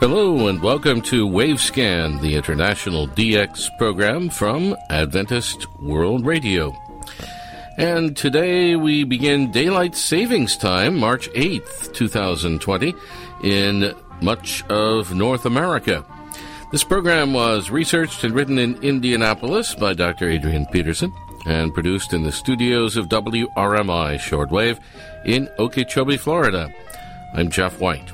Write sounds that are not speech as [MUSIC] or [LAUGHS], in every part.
Hello and welcome to Wavescan, the international DX program from Adventist World Radio. And today we begin daylight savings time, March 8th, 2020, in much of North America. This program was researched and written in Indianapolis by Dr. Adrian Peterson and produced in the studios of WRMI Shortwave in Okeechobee, Florida. I'm Jeff White.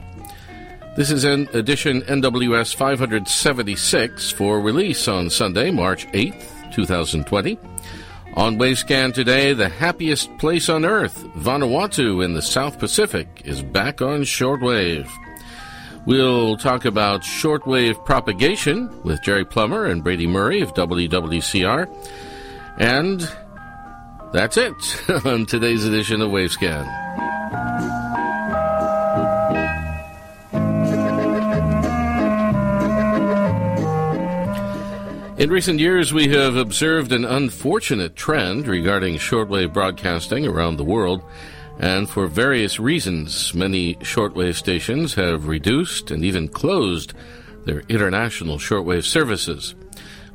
This is an edition NWS 576 for release on Sunday, March 8th, 2020. On Wavescan today, the happiest place on earth, Vanuatu in the South Pacific, is back on shortwave. We'll talk about shortwave propagation with Jerry Plummer and Brady Murray of WWCR. And that's it [LAUGHS] on today's edition of Wavescan. In recent years, we have observed an unfortunate trend regarding shortwave broadcasting around the world, and for various reasons, many shortwave stations have reduced and even closed their international shortwave services.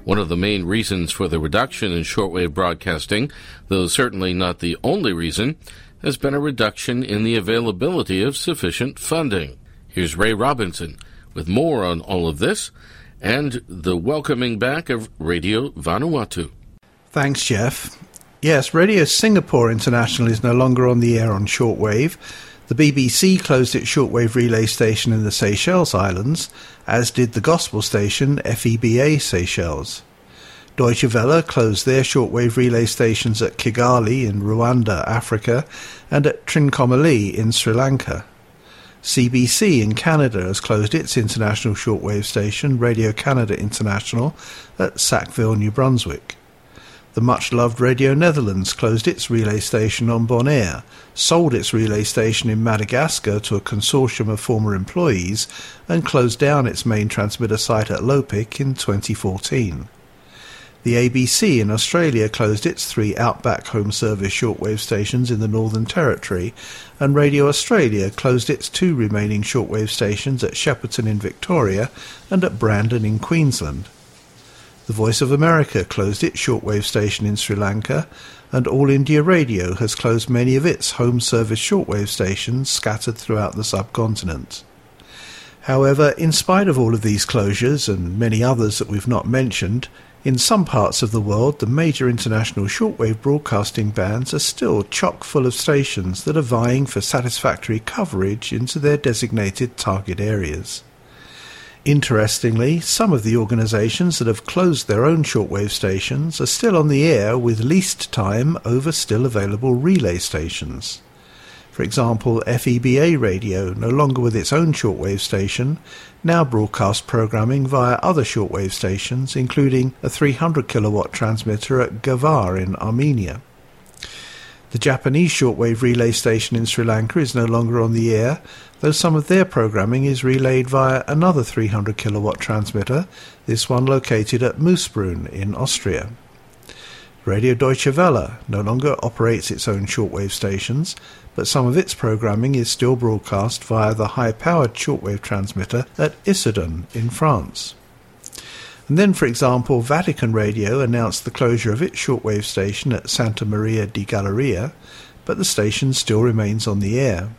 One of the main reasons for the reduction in shortwave broadcasting, though certainly not the only reason, has been a reduction in the availability of sufficient funding. Here's Ray Robinson with more on all of this and the welcoming back of Radio Vanuatu. Thanks, Jeff. Yes, Radio Singapore International is no longer on the air on shortwave. The BBC closed its shortwave relay station in the Seychelles Islands, as did the gospel station FEBA Seychelles. Deutsche Welle closed their shortwave relay stations at Kigali in Rwanda, Africa, and at Trincomalee in Sri Lanka. CBC in Canada has closed its international shortwave station, Radio Canada International, at Sackville, New Brunswick. The much loved Radio Netherlands closed its relay station on Bonaire, sold its relay station in Madagascar to a consortium of former employees, and closed down its main transmitter site at Lopik in 2014. The ABC in Australia closed its three Outback Home Service shortwave stations in the Northern Territory, and Radio Australia closed its two remaining shortwave stations at Shepparton in Victoria and at Brandon in Queensland. The Voice of America closed its shortwave station in Sri Lanka, and All India Radio has closed many of its home service shortwave stations scattered throughout the subcontinent. However, in spite of all of these closures and many others that we've not mentioned, in some parts of the world, the major international shortwave broadcasting bands are still chock full of stations that are vying for satisfactory coverage into their designated target areas. Interestingly, some of the organizations that have closed their own shortwave stations are still on the air with leased time over still available relay stations. For example, FEBA Radio, no longer with its own shortwave station, now broadcasts programming via other shortwave stations, including a 300 kilowatt transmitter at Gavar in Armenia. The Japanese shortwave relay station in Sri Lanka is no longer on the air, though some of their programming is relayed via another 300 kilowatt transmitter, this one located at Moosbrunn in Austria. Radio Deutsche Welle no longer operates its own shortwave stations, but some of its programming is still broadcast via the high-powered shortwave transmitter at Issoudun in France. And then, for example, Vatican Radio announced the closure of its shortwave station at Santa Maria di Galleria, but the station still remains on the air.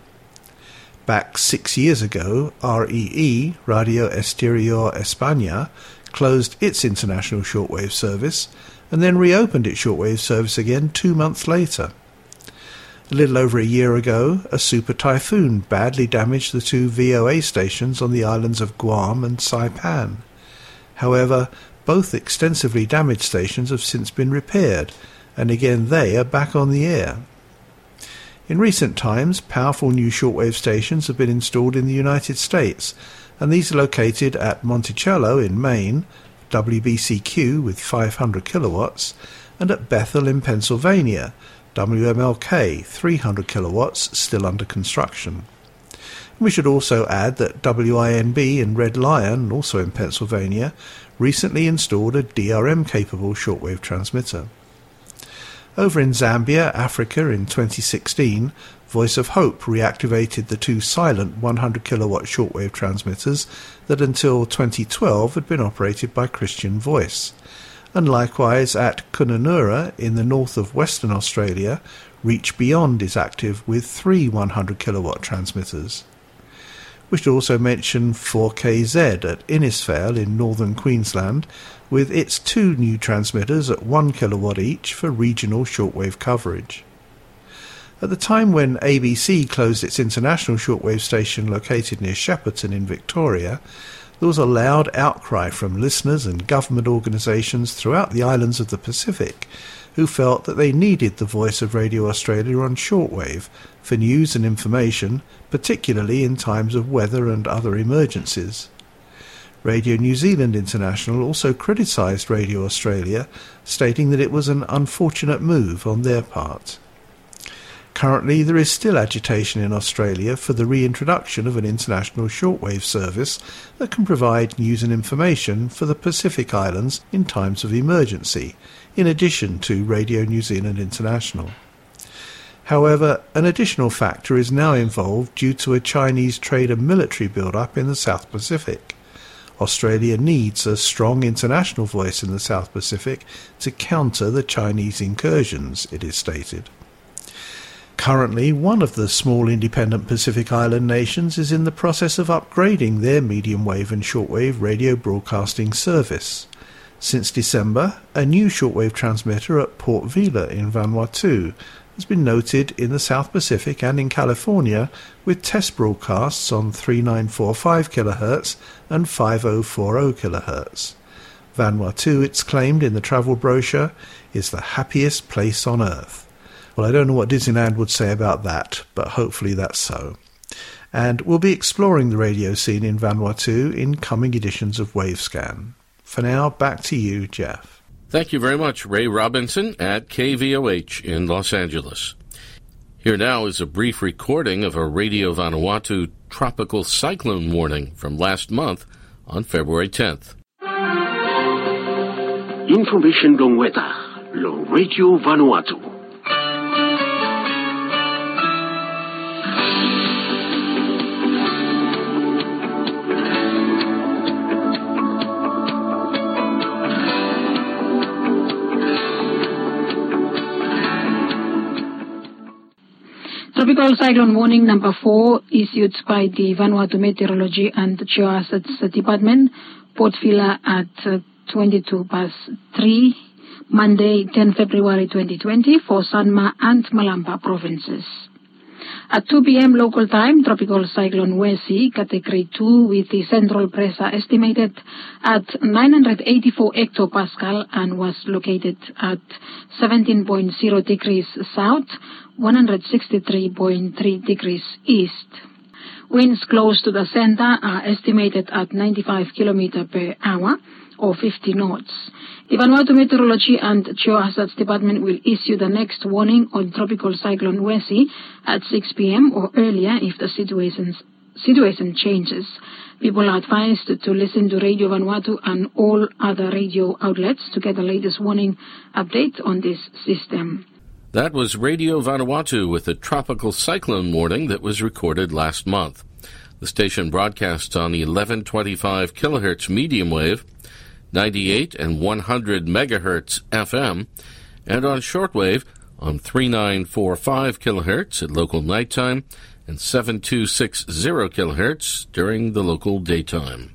Back six years ago, REE, Radio Exterior España, closed its international shortwave service and then reopened its shortwave service again two months later. A little over a year ago, a super typhoon badly damaged the two VOA stations on the islands of Guam and Saipan. However, both extensively damaged stations have since been repaired, and again they are back on the air. In recent times, powerful new shortwave stations have been installed in the United States, and these are located at Monticello in Maine, WBCQ with 500 kilowatts, and at Bethel in Pennsylvania, WMLK 300 kilowatts still under construction. We should also add that WINB in Red Lion, also in Pennsylvania, recently installed a DRM capable shortwave transmitter. Over in Zambia, Africa, in 2016, Voice of Hope reactivated the two silent 100 kilowatt shortwave transmitters that until 2012 had been operated by Christian Voice. And likewise at Kununurra in the north of Western Australia, Reach Beyond is active with three 100 kilowatt transmitters. We should also mention 4KZ at Innisfail in northern Queensland with its two new transmitters at 1 kilowatt each for regional shortwave coverage. At the time when ABC closed its international shortwave station located near Shepparton in Victoria, there was a loud outcry from listeners and government organisations throughout the islands of the Pacific who felt that they needed the voice of Radio Australia on shortwave for news and information, particularly in times of weather and other emergencies. Radio New Zealand International also criticised Radio Australia, stating that it was an unfortunate move on their part. Currently, there is still agitation in Australia for the reintroduction of an international shortwave service that can provide news and information for the Pacific Islands in times of emergency, in addition to Radio New Zealand International. However, an additional factor is now involved due to a Chinese trade and military build-up in the South Pacific. Australia needs a strong international voice in the South Pacific to counter the Chinese incursions, it is stated. Currently, one of the small independent Pacific Island nations is in the process of upgrading their medium wave and shortwave radio broadcasting service. Since December, a new shortwave transmitter at Port Vila in Vanuatu has been noted in the South Pacific and in California with test broadcasts on 3945 kHz and 5040 kHz. Vanuatu, it's claimed in the travel brochure, is the happiest place on earth. Well, I don't know what Disneyland would say about that, but hopefully that's so. And we'll be exploring the radio scene in Vanuatu in coming editions of Wavescan. For now, back to you, Jeff. Thank you very much, Ray Robinson at KVOH in Los Angeles. Here now is a brief recording of a Radio Vanuatu tropical cyclone warning from last month on February 10th. Information long weather, lo Radio Vanuatu. Tropical cyclone warning number four issued by the Vanuatu Meteorology and Geohazards Department, Port Vila at uh, 22 past 3, Monday 10 February 2020 for Sanma and Malampa provinces. At 2 p.m. local time, Tropical Cyclone Uesi, Category 2, with the central pressure estimated at 984 hectopascal and was located at 17.0 degrees south, 163.3 degrees east. Winds close to the center are estimated at 95 km per hour or 50 knots. The Vanuatu Meteorology and Geohazards Department will issue the next warning on Tropical Cyclone Uesi at 6 p.m. or earlier if the situation changes. People are advised to listen to Radio Vanuatu and all other radio outlets to get the latest warning update on this system. That was Radio Vanuatu with a tropical cyclone warning that was recorded last month. The station broadcasts on the 1125 kilohertz medium wave 98 and 100 megahertz FM, and on shortwave on 3945 kilohertz at local nighttime and 7260 kilohertz during the local daytime.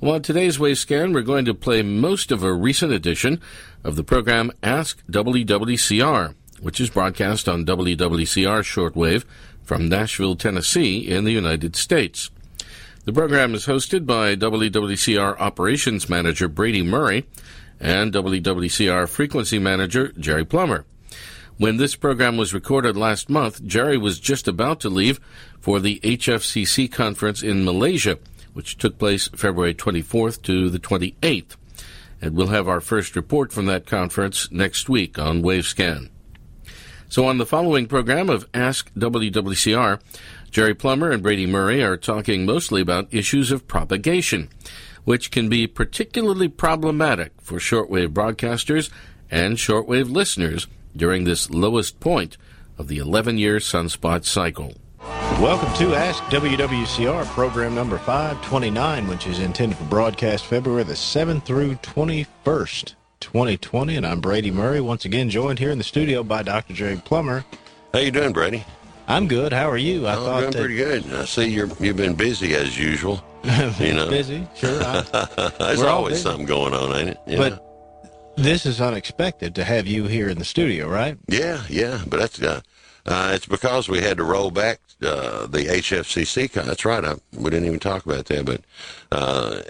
Well, on today's wave scan, we're going to play most of a recent edition of the program Ask WWCR, which is broadcast on WWCR shortwave from Nashville, Tennessee, in the United States. The program is hosted by WWCR Operations Manager Brady Murray and WWCR Frequency Manager Jerry Plummer. When this program was recorded last month, Jerry was just about to leave for the HFCC conference in Malaysia, which took place February 24th to the 28th. And we'll have our first report from that conference next week on Wavescan. So on the following program of Ask WWCR, Jerry Plummer and Brady Murray are talking mostly about issues of propagation, which can be particularly problematic for shortwave broadcasters and shortwave listeners during this lowest point of the 11 year sunspot cycle. Welcome to Ask WWCR, program number 529, which is intended for broadcast February the 7th through 21st, 2020. And I'm Brady Murray, once again joined here in the studio by Dr. Jerry Plummer. How you doing, Brady? I'm good. How are you? I oh, I'm doing that... pretty good. I see you're you've been busy as usual. [LAUGHS] you know, busy. Sure. I, [LAUGHS] There's always something going on, ain't it? You but know? this is unexpected to have you here in the studio, right? Yeah, yeah. But that's uh, uh, it's because we had to roll back uh, the HFCC. That's right. I, we didn't even talk about that, but uh,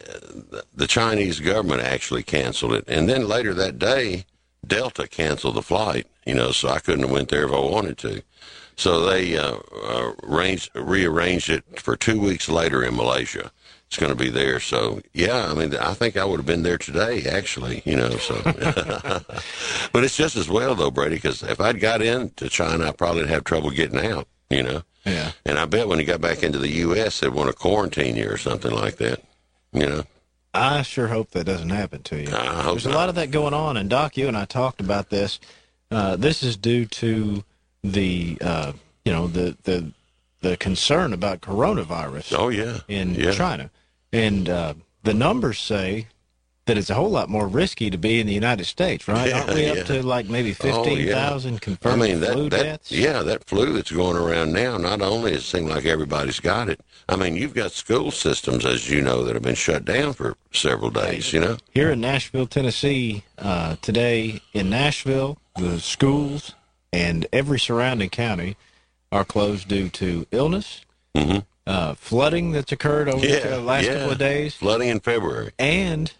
the Chinese government actually canceled it, and then later that day, Delta canceled the flight. You know, so I couldn't have went there if I wanted to. So they uh, arranged, rearranged it for two weeks later in Malaysia. It's going to be there. So yeah, I mean, I think I would have been there today, actually. You know, so. [LAUGHS] but it's just as well though, Brady, because if I'd got into China, I probably would have trouble getting out. You know. Yeah. And I bet when he got back into the U.S., they'd want to quarantine you or something like that. You know. I sure hope that doesn't happen to you. There's not. a lot of that going on, and Doc, you and I talked about this. Uh, this is due to the uh, you know the the the concern about coronavirus. Oh yeah, in yeah. China, and uh, the numbers say that it's a whole lot more risky to be in the United States, right? Yeah, Aren't we up yeah. to like maybe fifteen thousand oh, yeah. confirmed I mean, that, flu that, deaths? Yeah, that flu that's going around now. Not only does it seem like everybody's got it. I mean, you've got school systems, as you know, that have been shut down for several days. You know, here in Nashville, Tennessee, uh, today in Nashville, the schools and every surrounding county are closed due to illness, mm-hmm. uh, flooding that's occurred over yeah, the last yeah. couple of days, flooding in February, and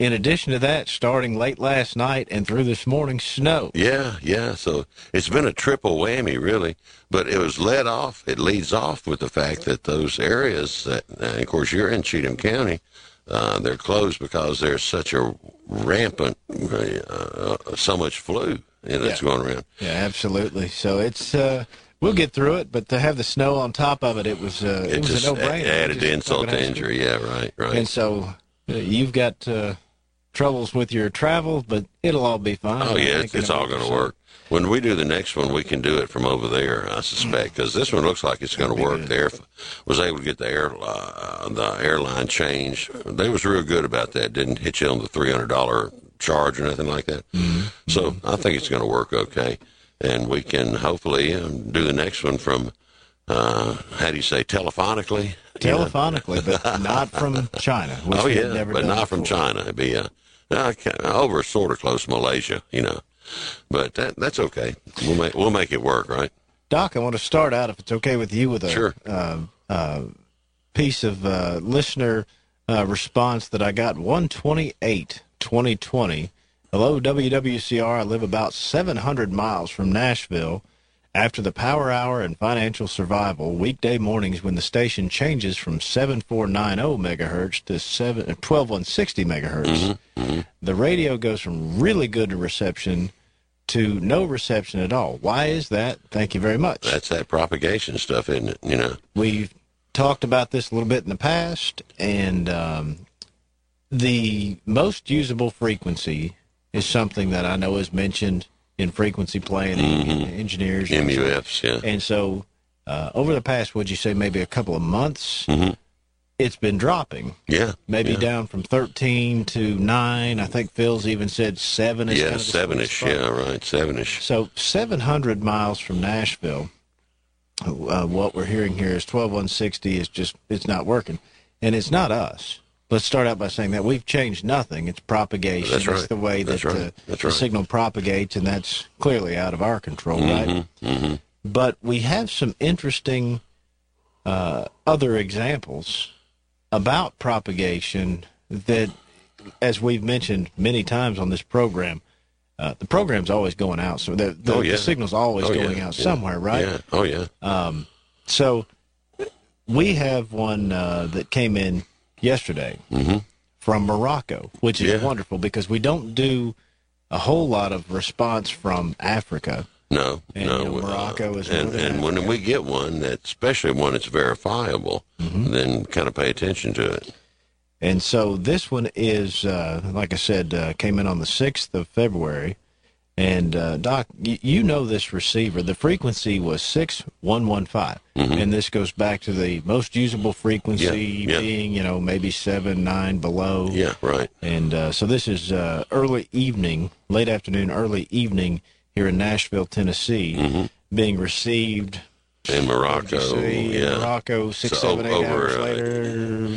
in addition to that, starting late last night and through this morning, snow. Yeah, yeah. So it's been a triple whammy, really. But it was led off. It leads off with the fact that those areas, that, of course, you're in Cheatham County, uh, they're closed because there's such a rampant, uh, uh, so much flu that's yeah. going around. Yeah, absolutely. So it's uh, we'll get through it, but to have the snow on top of it, it was uh, it, it was a no-brainer. Added insult to injury. Yeah, right, right. And so uh, you've got uh, troubles with your travel, but it'll all be fine. Oh yeah, it's, it's all going to work. When we do the next one, we can do it from over there. I suspect because this one looks like it's going to work. Good. There was able to get the air uh, the airline changed. They was real good about that. Didn't hit you on the three hundred dollar charge or nothing like that. Mm-hmm. So I think it's going to work okay, and we can hopefully um, do the next one from. Uh, how do you say telephonically? [LAUGHS] Telephonically, but not from China. oh yeah, but not from China. It'd be uh, over sort of close to Malaysia, you know. But that that's okay. We'll make we'll make it work, right? Doc, I want to start out, if it's okay with you, with a sure. uh, uh, piece of uh, listener uh, response that I got 128 2020. Hello, WWCR. I live about 700 miles from Nashville. After the power hour and financial survival, weekday mornings when the station changes from 7490 megahertz to 7, 12160 megahertz, mm-hmm, mm-hmm. the radio goes from really good reception to no reception at all. Why is that? Thank you very much. That's that propagation stuff, isn't it? You know, we've talked about this a little bit in the past, and um, the most usable frequency is something that I know is mentioned in frequency planning mm-hmm. engineers. MUFs, yeah. And so uh, over the past, would you say, maybe a couple of months, mm-hmm. it's been dropping. Yeah. Maybe yeah. down from 13 to 9. I think Phil's even said 7 is Yeah, kind of 7 ish. Yeah, right. 7 ish. So 700 miles from Nashville, uh, what we're hearing here is 12160 is just, it's not working. And it's not us let's start out by saying that we've changed nothing. It's propagation. That's right. It's the way that right. uh, the right. signal propagates, and that's clearly out of our control, mm-hmm. right? Mm-hmm. But we have some interesting uh, other examples about propagation that, as we've mentioned many times on this program, uh, the program's always going out, so the, the, oh, yeah. the signal's always oh, going yeah. out yeah. somewhere, right? Yeah. Oh yeah. Um, so we have one uh, that came in yesterday mm-hmm. from Morocco, which is Yeah. wonderful because we don't do a whole lot of response from Africa. No, And, no. you know, Morocco uh, is and, and when we get one, that especially one that's verifiable, Mm-hmm. then kind of pay attention to it. And so this one is, uh, like I said, uh, came in on the 6th of February. And uh, Doc, y- you know this receiver. The frequency was 6115. And this goes back to the most usable frequency Mm-hmm. Yeah, yeah. being, you know, maybe 7, 9 below. Yeah, right. And uh, so this is uh, early evening, late afternoon, early evening here in Nashville, Tennessee, Mm-hmm. being received. In Morocco, in yeah, Morocco, six, So seven, eight over, hours uh, later.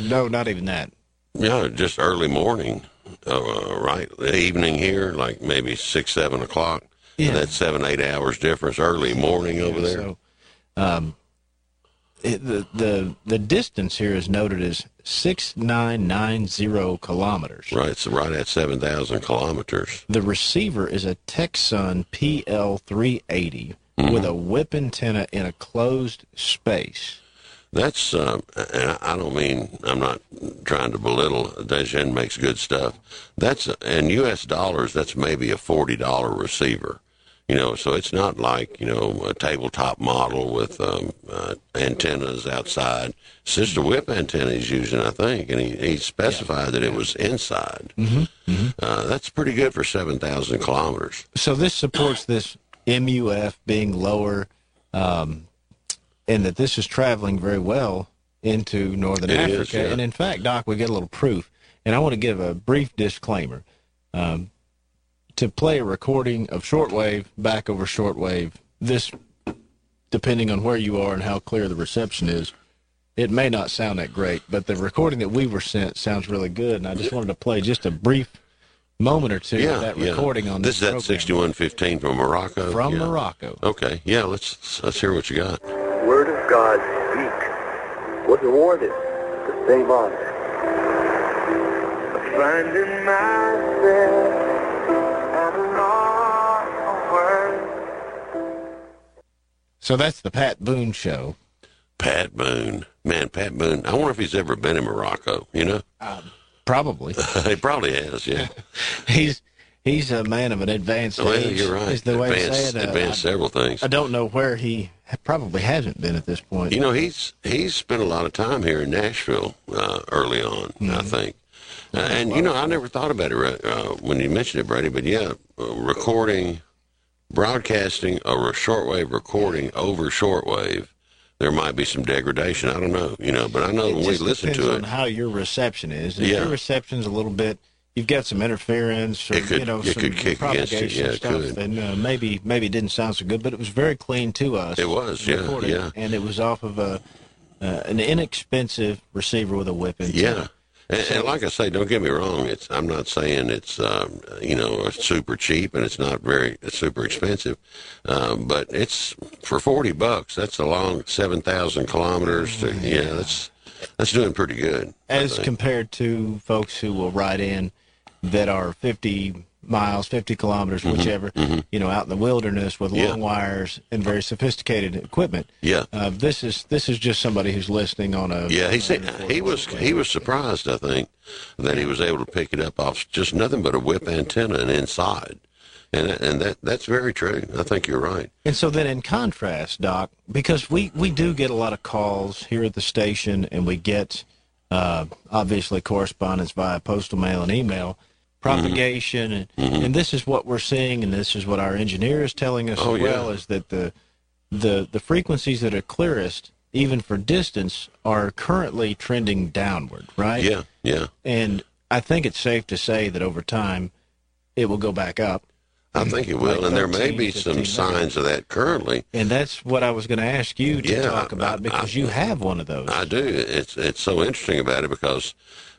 No, not even that. yeah, just early morning, uh, right? The evening here, like maybe six, seven o'clock. Yeah. That's seven, eight hours difference. Early morning over there. So, um, it, the the the distance here is noted as six nine nine zero kilometers. Right, so right at seven thousand kilometers. The receiver is a Tecsun PL three with a whip antenna in a closed space. That's, uh, and I- don't mean, I'm not trying to belittle, Dejan makes good stuff. That's, in U.S. dollars, that's maybe a $40 receiver. You know, so it's not like, you know, a tabletop model with um, uh, antennas outside. It's just a whip antenna he's using, I think, and he, he specified that it was inside. Mm-hmm. Uh, that's pretty good for 7,000 kilometers. So this supports this MUF being lower, um, and that this is traveling very well into northern It Africa. is, yeah. And in fact, Doc, we get a little proof. And I want to give a brief disclaimer. Um, to play a recording of shortwave back over shortwave, this, depending on where you are and how clear the reception is, it may not sound that great. But the recording that we were sent sounds really good. And I just wanted to play just a brief moment or two Yeah, of that yeah. recording on this this, is that 6115 from Morocco. from Yeah. Morocco. Okay, yeah, let's let's hear what you got. Word of God speak. Was awarded the same honor. Finding myself at a loss. So that's the Pat Boone show. Pat Boone. Man, Pat Boone. I wonder if he's ever been in Morocco, you know? Uh, probably. [LAUGHS] he probably has, yeah. [LAUGHS] he's he's a man of an advanced Well, age. you're right. Is the way to advanced, say it. Uh, advanced several things. I, I don't know where he probably hasn't been at this point. You know, he's he's spent a lot of time here in Nashville uh, early on, I Mm-hmm. think. Uh, and, you know, I never thought about it uh, when you mentioned it, Brady, but yeah, uh, recording, broadcasting a shortwave recording over shortwave, there might be some degradation. I don't know, you know, but I know it when we listen to on it, how your reception is. If Yeah. your reception's a little bit, you've got some interference or could- you know some could kick against it. propagation Yeah, stuff, then uh, maybe maybe it didn't sound so good. But it was very clean to us. It was, yeah, recorded, yeah. and it was off of a uh, an inexpensive receiver with a whip. Yeah. And, and like I say, don't get me wrong. It's I'm not saying it's um, you know super cheap and it's not very it's super expensive, um, but it's for forty bucks. That's a long seven thousand kilometers. To, yeah, that's that's doing pretty good. As compared to folks who will ride in that are 50 miles, 50 kilometers, Mm-hmm, whichever, you know, out in the wilderness with Yeah. long wires and very sophisticated equipment. yeah. Uh, this is this is just somebody who's listening on a Yeah, he said he was he was surprised. I think that he was able to pick it up off just nothing but a whip antenna and inside, and and that that's very true. I think you're right. And so then in contrast, Doc, because we, we do get a lot of calls here at the station and we get uh, obviously correspondence via postal mail and email, propagation, and, mm-hmm. Mm-hmm. and this is what we're seeing and this is what our engineer is telling us Oh, as yeah. well, is that the, the, the frequencies that are clearest, even for distance, are currently trending downward, right? Yeah, yeah. And I think it's safe to say that over time it will go back up. I think it will, Like and there may 13, be some 15 signs of that currently. And that's what I was going to ask you to Yeah, talk about I- because I- you have one of those. I do. It's it's so interesting about it because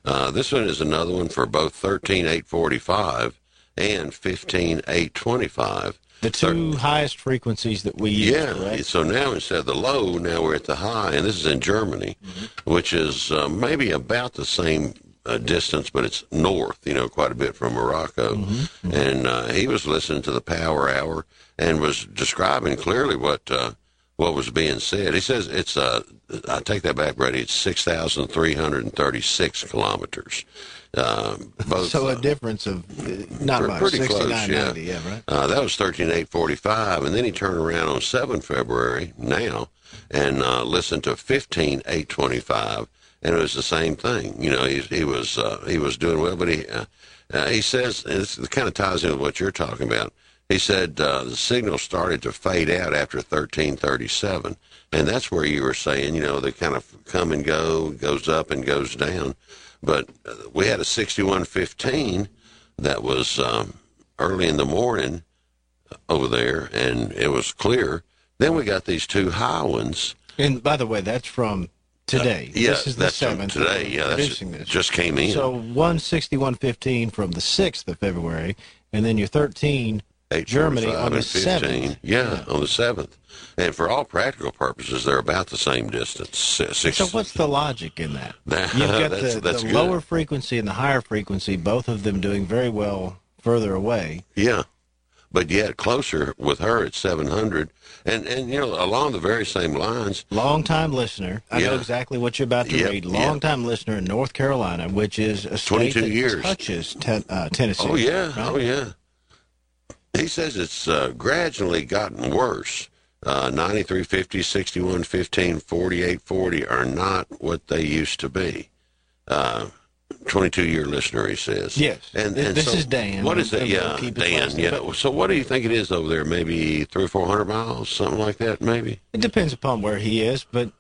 uh, this one is another one for both thirteen eight forty five and fifteen eight twenty five. the two highest frequencies that we use, Yeah. correct? So now instead of the low, now we're at the high, and this is in Germany, which is uh, maybe about the same uh, distance, but it's north. You know, quite a bit from Morocco. And uh, he was listening to the Power Hour and was describing clearly what uh, what was being said. He says it's uh, I take that back, Brady. It's six thousand three hundred and thirty-six kilometers. Um, both, So a uh, difference of not much, pretty close, 69, yeah. 90, yeah, right? Uh, that was thirteen eight forty five, and then he turned around on seven February now and uh, listened to fifteen eight twenty five, and it was the same thing. You know, he he was uh, he was doing well, but he uh, uh, he says and this kind of ties in with what you're talking about. He said uh, the signal started to fade out after thirteen thirty seven, and that's where you were saying, you know, they kind of come and go, goes up and goes down. But uh, we had a sixty one fifteen that was um, early in the morning over there, and it was clear. Then we got these two high ones. And by the way, that's from today. Yeah, this is the seventh. today. Yeah, that's this. just came in. So one sixty one fifteen from the sixth of February, and then your thirteen Germany on the and 15. seventh. Yeah, on the seventh. And for all practical purposes, they're about the same distance. Six, So what's the logic in that? [LAUGHS] That- You've got that's- the, that's the lower frequency and the higher frequency, both of them doing very well further away. Yeah, but yet closer with her at 700, and and you know along the very same lines. Long time listener. I know exactly what you're about to Yep, read. yep. Long time listener in North Carolina, which is a state 22 that years. touches ten, uh, Tennessee. Oh yeah, right? oh yeah. He says it's uh, gradually gotten worse. Uh, 9350, 6115, 4840 are not what they used to be. Uh, 22 year listener, he says. Yes. And, and this so is Dan. What is that? Yeah, it Dan. Yeah. but- So what do you think it is over there? Maybe three or four hundred miles, something like that, maybe? It depends upon where he is, but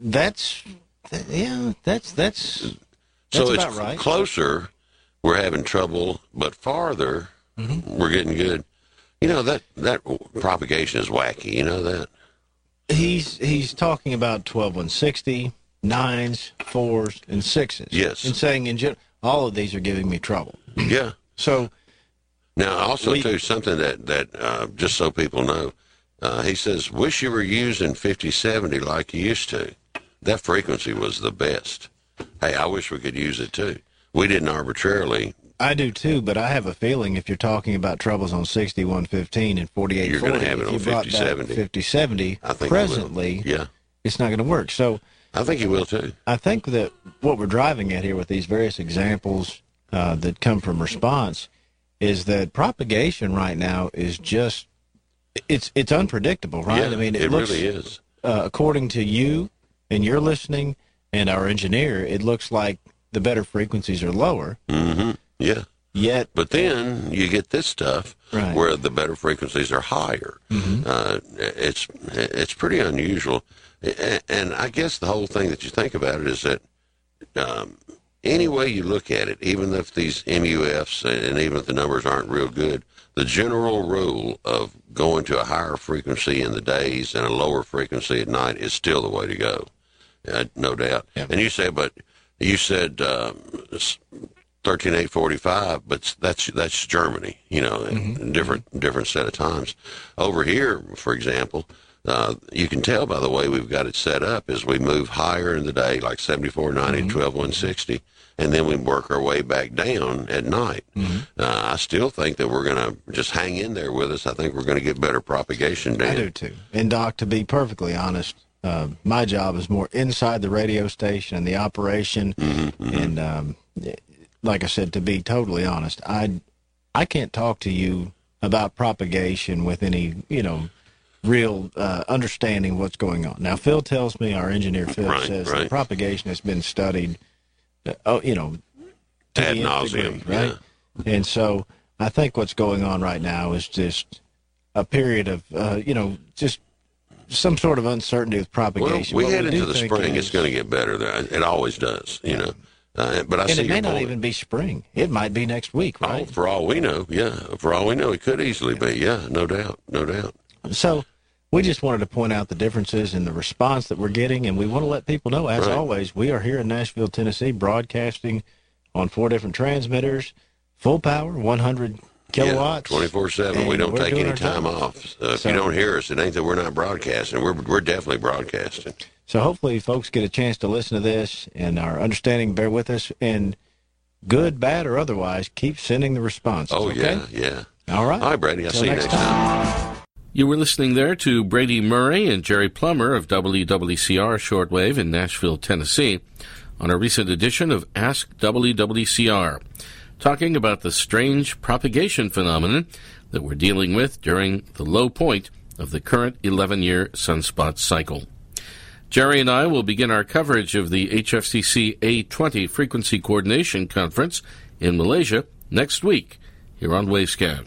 that's yeah, that's that's that's so it's right. closer, we're having trouble, but farther, Mm-hmm. we're getting good. You know, that, that propagation is wacky. You know that? He's he's talking about twelve one sixty, nines, fours, and sixes. Yes. And saying in general, all of these are giving me trouble. Yeah. So Now, also We- too, something that that uh, just so people know, uh, he says, "Wish you were using 5070 like you used to. That frequency was the best. Hey, I wish we could use it too. We didn't arbitrarily. I do too, but I have a feeling if you're talking about troubles on sixty one fifteen and forty eight You're gonna have it on you brought back 5070. fifty seventy, I think presently Yeah, it's not going to work. So I think he will too. I think that what we're driving at here with these various examples uh, that come from response is that propagation right now is just it's it's unpredictable, right? Yeah, I mean, it, it looks, really is. Uh, according to you and your listening and our engineer, it looks like the better frequencies are lower. hmm Yeah." Yet, But then you get this stuff Right. Mm-hmm. where the better frequencies are higher. Uh, it's it's pretty unusual, and I guess the whole thing that you think about it is that um, any way you look at it, even if these MUFs and even if the numbers aren't real good, the general rule of going to a higher frequency in the days and a lower frequency at night is still the way to go, uh, no doubt. Yeah. And you said, but you said um, s- thirteen eight forty five, but that's that's Germany, you know, a different different set of times. Over here, for example, uh, you can tell by the way we've got it set up as we move higher in the day, like 74, 90, 12, 160, and then we work our way back down at night. Uh, I still think that we're going to just hang in there with us. I think we're going to get better propagation down. I do too. And Doc, to be perfectly honest, uh, my job is more inside the radio station and the operation. And um, like I said, to be totally honest, I I can't talk to you about propagation with any you know real uh, understanding what's going on. Now, Phil tells me, our engineer Phil Right, says right. propagation has been studied. Uh, oh, you know, Ad the nth nauseam, degree, right? And so I think what's going on right now is just a period of, uh, you know, just some sort of uncertainty with propagation. Well, we head into the spring. is- It's going to get better. There. It always does, you know. Uh, but I and see it may not even be spring. It might be next week, Oh, right? for all we know, yeah. For all we know, it could easily be. Yeah, no doubt, no doubt. So we just wanted to point out the differences in the response that we're getting, and we want to let people know, as Right. always, we are here in Nashville, Tennessee, broadcasting on four different transmitters, full power, 100 kilowatts. twenty four seven. We don't take any our time job. off. Uh, if So- you don't hear us, it ain't that we're not broadcasting. We're we're definitely broadcasting. So hopefully, folks get a chance to listen to this and our understanding, bear with us, and good, bad, or otherwise, keep sending the responses. Oh okay? yeah, yeah. All right. All right, Brady. I'll Till see you next next time. You were listening there to Brady Murray and Jerry Plummer of WWCR Shortwave in Nashville, Tennessee, on a recent edition of Ask WWCR, talking about the strange propagation phenomenon that we're dealing with during the low point of the current 11 year sunspot cycle. Jerry and I will begin our coverage of the HFCC A20 Frequency Coordination Conference in Malaysia next week here on Wavescan.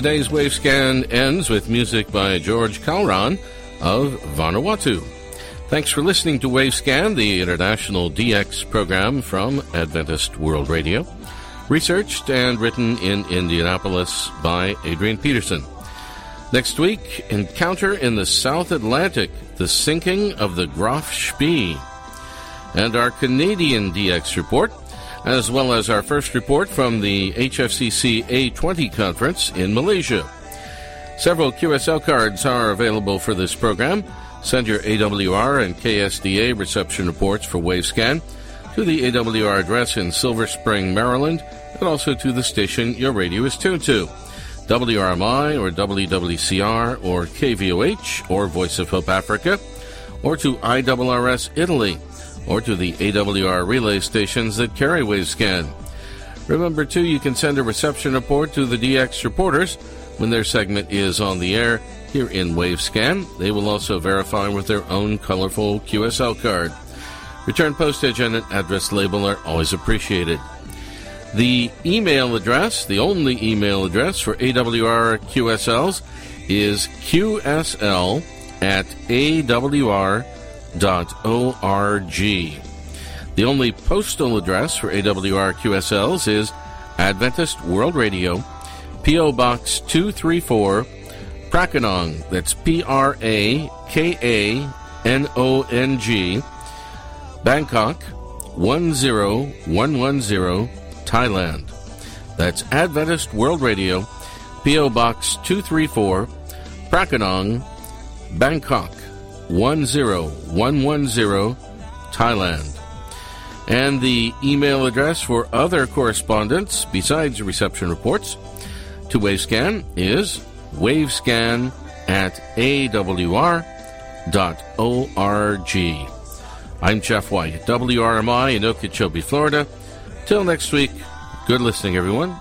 Today's Wavescan ends with music by George Kalran of Vanuatu. Thanks for listening to Wavescan, the international DX program from Adventist World Radio. Researched and written in Indianapolis by Adrian Peterson. Next week, Encounter in the South Atlantic, the sinking of the Graf Spee. And our Canadian DX report as well as our first report from the HFCC A20 conference in Malaysia. Several QSL cards are available for this program. Send your AWR and KSDA reception reports for Wavescan to the AWR address in Silver Spring, Maryland, and also to the station your radio is tuned to. WRMI or WWCR or KVOH or Voice of Hope Africa or to IRRS Italy or to the AWR relay stations that carry Wavescan. Remember, too, you can send a reception report to the DX reporters when their segment is on the air here in Wavescan. They will also verify with their own colorful QSL card. Return postage and an address label are always appreciated. The email address, the only email address for AWR QSLs, is qsl at awr awr.org. The only postal address for AWR QSLs is Adventist World Radio, P.O. Box 234, Prakanong, that's P R A K A N O N G, Bangkok 10110, Thailand. That's Adventist World Radio, P.O. Box 234, Prakanong, Bangkok 10110, Thailand. And the email address for other correspondence besides reception reports to Wavescan is wavescan at awr.org. I'm Jeff White, WRMI in Okeechobee, Florida. Till next week, good listening, everyone.